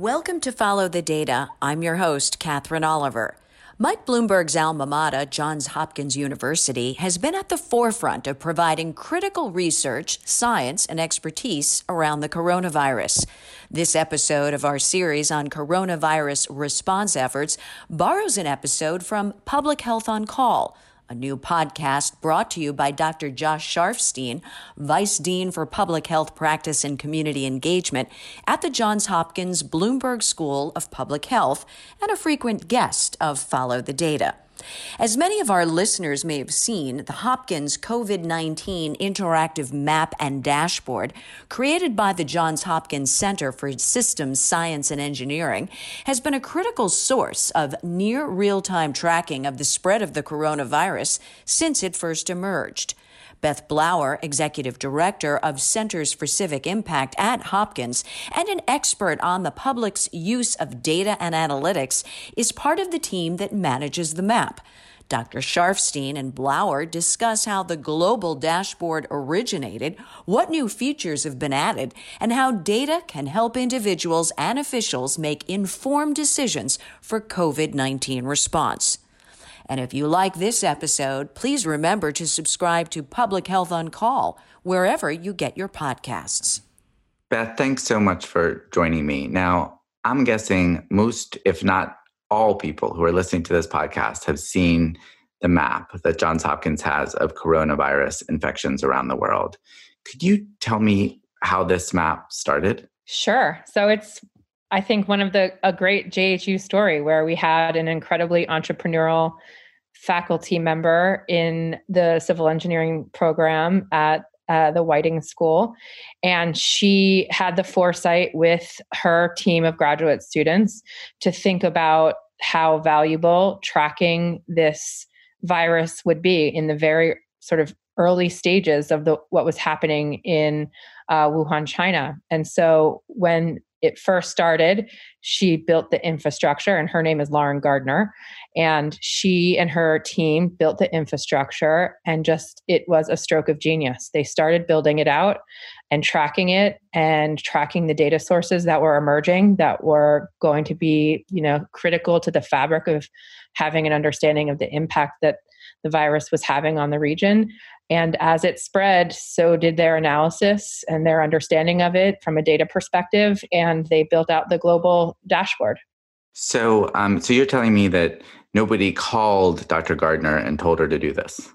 Welcome to Follow the Data. I'm your host, Katherine Oliver. Mike Bloomberg's alma mater, Johns Hopkins University, has been at the forefront of providing critical research, science, and expertise around the coronavirus. This episode of our series on coronavirus response efforts borrows an episode from Public Health on Call a new podcast brought to you by Dr. Josh Sharfstein, Vice Dean for Public Health Practice and Community Engagement at the Johns Hopkins Bloomberg School of Public Health and a frequent guest of Follow the Data. As many of our listeners may have seen, the Hopkins COVID 19 interactive map and dashboard, created by the Johns Hopkins Center for Systems Science and Engineering, has been a critical source of near real time tracking of the spread of the coronavirus since it first emerged. Beth Blauer, Executive Director of Centers for Civic Impact at Hopkins and an expert on the public's use of data and analytics, is part of the team that manages the map. Dr. Sharfstein and Blauer discuss how the global dashboard originated, what new features have been added, and how data can help individuals and officials make informed decisions for COVID 19 response. And if you like this episode, please remember to subscribe to Public Health on Call wherever you get your podcasts. Beth, thanks so much for joining me. Now, I'm guessing most, if not all people who are listening to this podcast have seen the map that Johns Hopkins has of coronavirus infections around the world. Could you tell me how this map started? Sure. So it's I think one of the a great JHU story where we had an incredibly entrepreneurial faculty member in the civil engineering program at uh, the Whiting School. And she had the foresight with her team of graduate students to think about how valuable tracking this virus would be in the very sort of early stages of the what was happening in uh, Wuhan, China. And so when it first started, she built the infrastructure, and her name is Lauren Gardner. And she and her team built the infrastructure, and just it was a stroke of genius. They started building it out and tracking it and tracking the data sources that were emerging that were going to be, you know, critical to the fabric of having an understanding of the impact that the virus was having on the region. And as it spread, so did their analysis and their understanding of it from a data perspective. And they built out the global dashboard. So, um, so you're telling me that nobody called Dr. Gardner and told her to do this?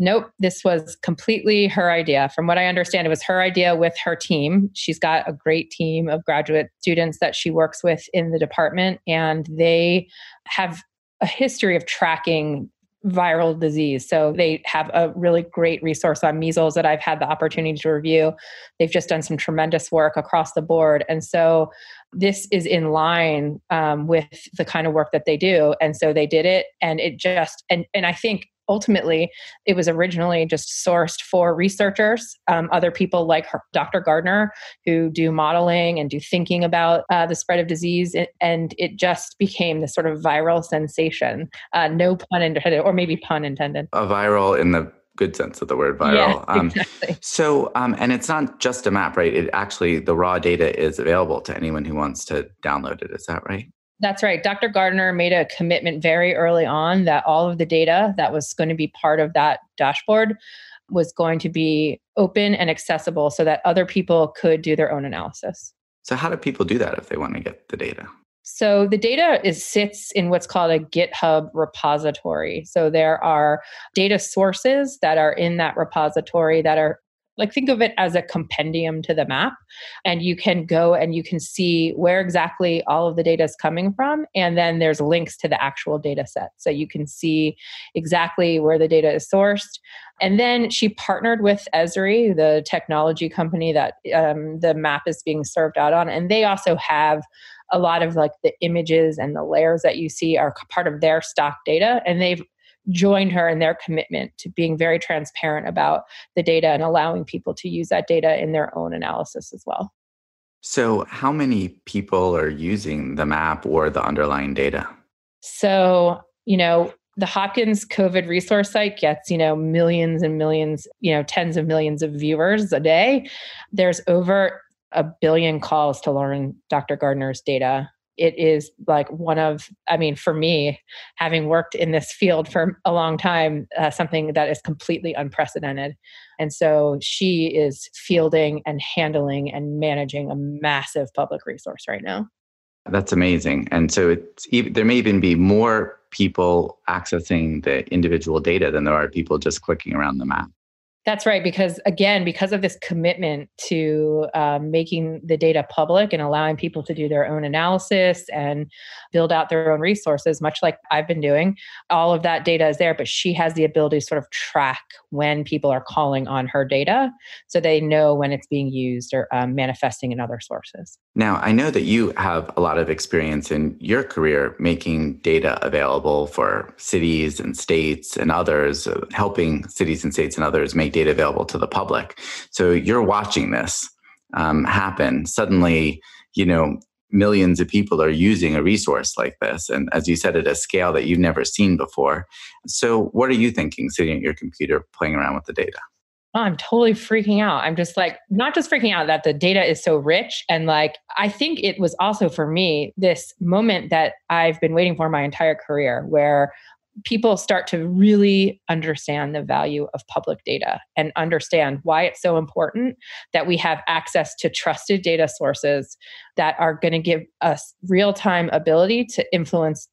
Nope, this was completely her idea. From what I understand, it was her idea with her team. She's got a great team of graduate students that she works with in the department, and they have a history of tracking viral disease. So they have a really great resource on measles that I've had the opportunity to review. They've just done some tremendous work across the board. And so this is in line um, with the kind of work that they do. And so they did it and it just, and, and I think ultimately it was originally just sourced for researchers um, other people like her, dr gardner who do modeling and do thinking about uh, the spread of disease and it just became this sort of viral sensation uh, no pun intended or maybe pun intended a viral in the good sense of the word viral. Yeah, um, exactly. so, um, and it's not just a map, right? It actually, the raw data is available to anyone who wants to download it. Is that right? That's right. Dr. Gardner made a commitment very early on that all of the data that was going to be part of that dashboard was going to be open and accessible so that other people could do their own analysis. So, how do people do that if they want to get the data? So the data is sits in what's called a GitHub repository. So there are data sources that are in that repository that are like think of it as a compendium to the map and you can go and you can see where exactly all of the data is coming from and then there's links to the actual data set. So you can see exactly where the data is sourced. And then she partnered with esri the technology company that um, the map is being served out on and they also have a lot of like the images and the layers that you see are part of their stock data and they've joined her in their commitment to being very transparent about the data and allowing people to use that data in their own analysis as well. So, how many people are using the map or the underlying data? So, you know, the Hopkins COVID resource site gets, you know, millions and millions, you know, tens of millions of viewers a day. There's over a billion calls to learn Dr. Gardner's data. It is like one of, I mean, for me, having worked in this field for a long time, uh, something that is completely unprecedented. And so she is fielding and handling and managing a massive public resource right now. That's amazing. And so it's there may even be more people accessing the individual data than there are people just clicking around the map. That's right. Because again, because of this commitment to um, making the data public and allowing people to do their own analysis and build out their own resources, much like I've been doing, all of that data is there. But she has the ability to sort of track when people are calling on her data so they know when it's being used or um, manifesting in other sources. Now, I know that you have a lot of experience in your career making data available for cities and states and others, uh, helping cities and states and others make data available to the public. So you're watching this um, happen. Suddenly, you know, millions of people are using a resource like this. And as you said, at a scale that you've never seen before. So, what are you thinking sitting at your computer playing around with the data? Oh, I'm totally freaking out. I'm just like, not just freaking out that the data is so rich. And like, I think it was also for me this moment that I've been waiting for my entire career where people start to really understand the value of public data and understand why it's so important that we have access to trusted data sources that are going to give us real time ability to influence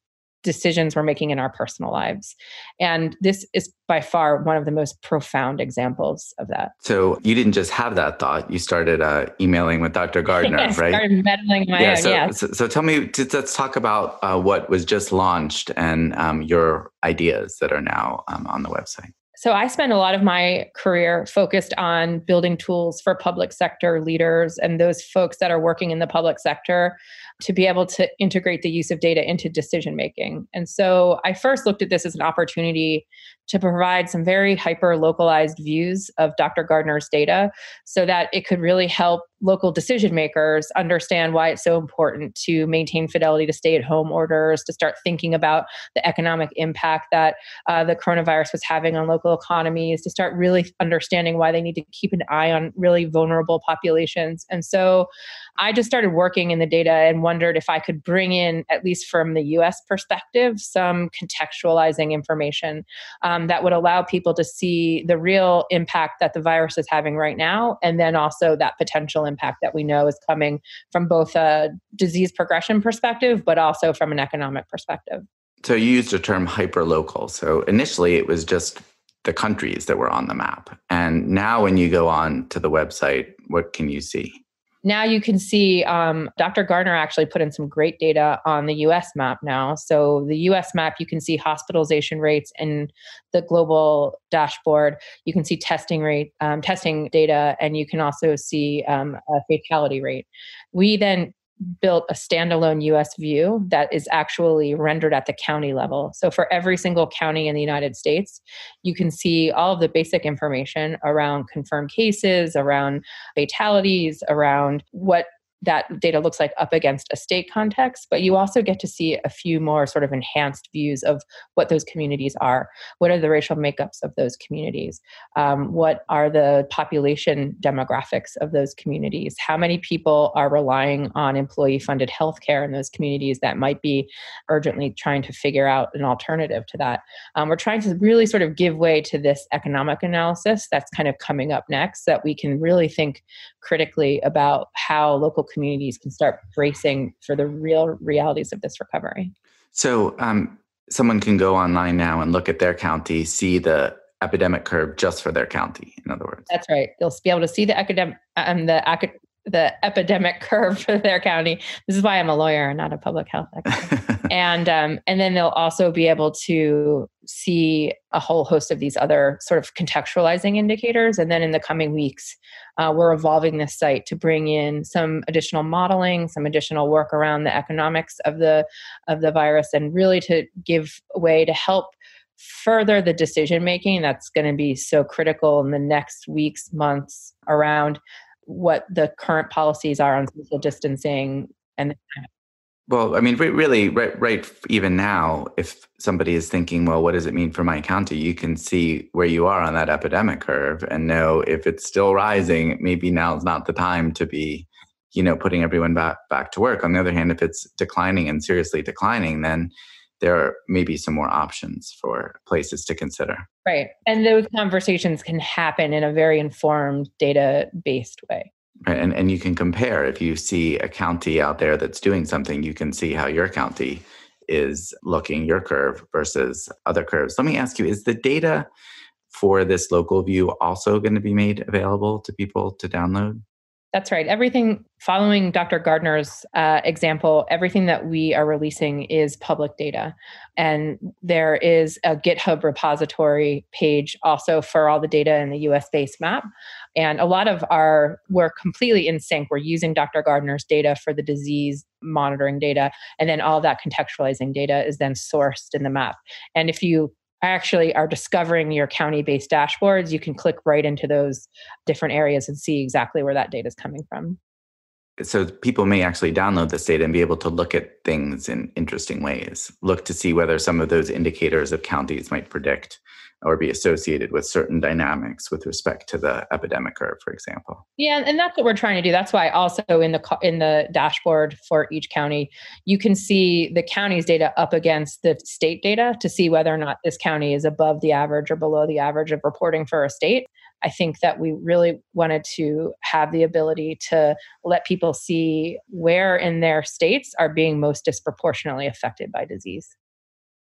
decisions we're making in our personal lives. And this is by far one of the most profound examples of that. So you didn't just have that thought; you started uh, emailing with Dr. Gardner, right? Started meddling my yeah, own. So, yeah. So, so, tell me, let's talk about uh, what was just launched and um, your ideas that are now um, on the website. So I spend a lot of my career focused on building tools for public sector leaders and those folks that are working in the public sector to be able to integrate the use of data into decision making. And so I first looked at this as an opportunity to provide some very hyper localized views of Dr. Gardner's data so that it could really help local decision makers understand why it's so important to maintain fidelity to stay at home orders, to start thinking about the economic impact that uh, the coronavirus was having on local economies, to start really understanding why they need to keep an eye on really vulnerable populations. And so I just started working in the data and wondered if I could bring in, at least from the US perspective, some contextualizing information um, that would allow people to see the real impact that the virus is having right now, and then also that potential impact that we know is coming from both a disease progression perspective, but also from an economic perspective. So you used the term hyperlocal. So initially it was just the countries that were on the map. And now when you go on to the website, what can you see? Now you can see um, Dr. Gardner actually put in some great data on the US map now. So, the US map, you can see hospitalization rates in the global dashboard. You can see testing rate, um, testing data, and you can also see um, a fatality rate. We then built a standalone US view that is actually rendered at the county level. So for every single county in the United States, you can see all of the basic information around confirmed cases, around fatalities, around what that data looks like up against a state context, but you also get to see a few more sort of enhanced views of what those communities are. What are the racial makeups of those communities? Um, what are the population demographics of those communities? How many people are relying on employee funded healthcare in those communities that might be urgently trying to figure out an alternative to that? Um, we're trying to really sort of give way to this economic analysis that's kind of coming up next, that we can really think critically about how local communities can start bracing for the real realities of this recovery. So, um, someone can go online now and look at their county, see the epidemic curve just for their county. In other words, that's right. They'll be able to see the academic um, the academic the epidemic curve for their county. This is why I'm a lawyer and not a public health expert. and um, and then they'll also be able to see a whole host of these other sort of contextualizing indicators. And then in the coming weeks, uh, we're evolving this site to bring in some additional modeling, some additional work around the economics of the of the virus, and really to give way to help further the decision making that's going to be so critical in the next weeks months around what the current policies are on social distancing and well i mean really right right even now if somebody is thinking well what does it mean for my county you can see where you are on that epidemic curve and know if it's still rising maybe now is not the time to be you know, putting everyone back back to work. On the other hand, if it's declining and seriously declining, then there may be some more options for places to consider. Right. And those conversations can happen in a very informed, data based way. Right. And, and you can compare if you see a county out there that's doing something, you can see how your county is looking, your curve versus other curves. Let me ask you is the data for this local view also going to be made available to people to download? That's right. Everything following Dr. Gardner's uh, example, everything that we are releasing is public data. And there is a GitHub repository page also for all the data in the US based map. And a lot of our, we're completely in sync. We're using Dr. Gardner's data for the disease monitoring data. And then all that contextualizing data is then sourced in the map. And if you actually are discovering your county based dashboards, you can click right into those different areas and see exactly where that data is coming from. So people may actually download this data and be able to look at things in interesting ways, look to see whether some of those indicators of counties might predict or be associated with certain dynamics with respect to the epidemic curve for example. Yeah and that's what we're trying to do. That's why also in the in the dashboard for each county you can see the county's data up against the state data to see whether or not this county is above the average or below the average of reporting for a state. I think that we really wanted to have the ability to let people see where in their states are being most disproportionately affected by disease.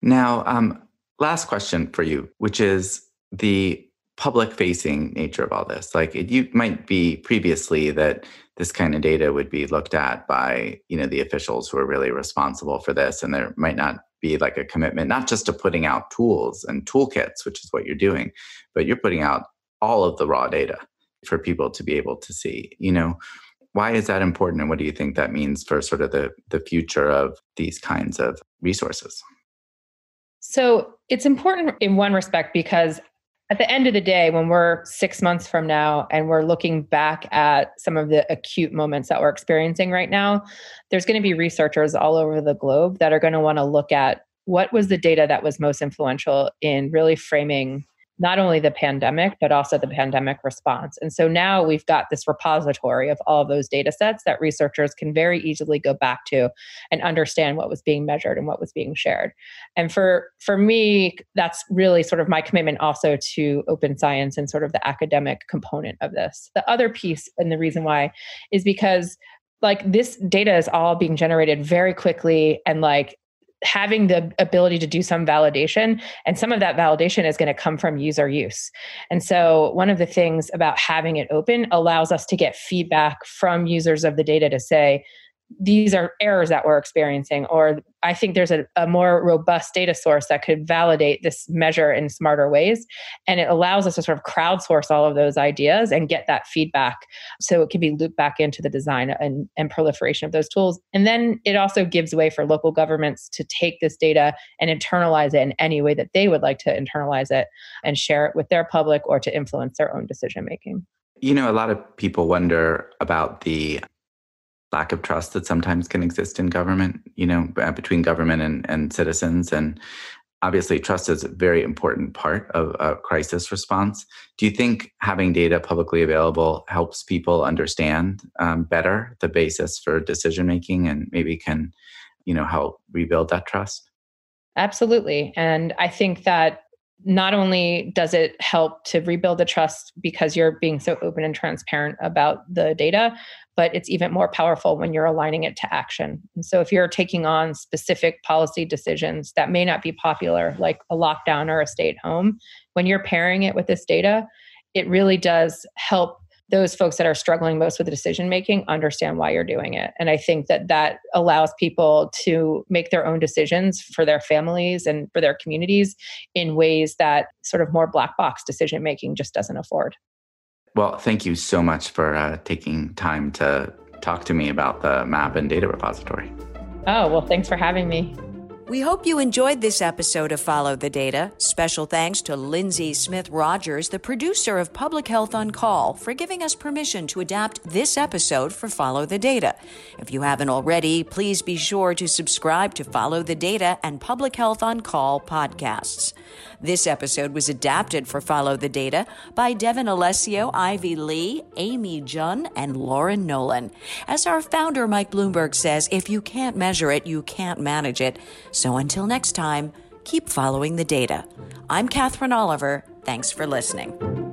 Now um, last question for you, which is the public facing nature of all this. Like it you might be previously that this kind of data would be looked at by, you know, the officials who are really responsible for this. And there might not be like a commitment, not just to putting out tools and toolkits, which is what you're doing, but you're putting out all of the raw data for people to be able to see. You know, why is that important and what do you think that means for sort of the the future of these kinds of resources? So it's important in one respect because at the end of the day, when we're six months from now and we're looking back at some of the acute moments that we're experiencing right now, there's going to be researchers all over the globe that are going to want to look at what was the data that was most influential in really framing not only the pandemic, but also the pandemic response. And so now we've got this repository of all of those data sets that researchers can very easily go back to and understand what was being measured and what was being shared. And for for me, that's really sort of my commitment also to open science and sort of the academic component of this. The other piece and the reason why is because like this data is all being generated very quickly and like having the ability to do some validation and some of that validation is going to come from user use. And so one of the things about having it open allows us to get feedback from users of the data to say these are errors that we're experiencing or i think there's a, a, more robust data source that could validate this measure in smarter ways. And it allows us to sort of crowdsource all of those ideas and get that feedback so it can be looped back into the design and, and proliferation of those tools. And then it also gives way for local governments to take this data and internalize it in any way that they would like to internalize it and share it with their public or to influence their own decision making you know, a lot of people wonder about the lack of trust that sometimes can exist in government, you know, between government and, and citizens. And obviously, trust is a very important part of a crisis response. Do you think having data publicly available helps people understand um, better the basis for decision making and maybe can, you know, help rebuild that trust? Absolutely. And I think that not only does it help to rebuild the trust because you're being so open and transparent about the data, but it's even more powerful when you're aligning it to action. And so if you're taking on specific policy decisions that may not be popular, like a lockdown or a stay at home, when you're pairing it with this data, it really does help those folks that are struggling most with the decision making understand why you're doing it. And i think that that allows people to make their own decisions for their families and for their communities in ways that sort of more black box decision making just doesn't afford. Well thank you so much for uh, taking time to talk to me about the map and data repository. Oh well thanks for having me We hope you enjoyed this episode of Follow the Data. Special thanks to Lindsay Smith Rogers, the producer of Public Health on Call, for giving us permission to adapt this episode for Follow the Data. If you haven't already, please be sure to subscribe to Follow the Data and Public Health on Call podcasts. This episode was adapted for Follow the Data by Devin Alessio, Ivy Lee, Amy Jun, and Lauren Nolan. As our founder, Mike Bloomberg, says, if you can't measure it, you can't manage it. So until next time, keep following the data. I'm Katherine Oliver. Thanks for listening.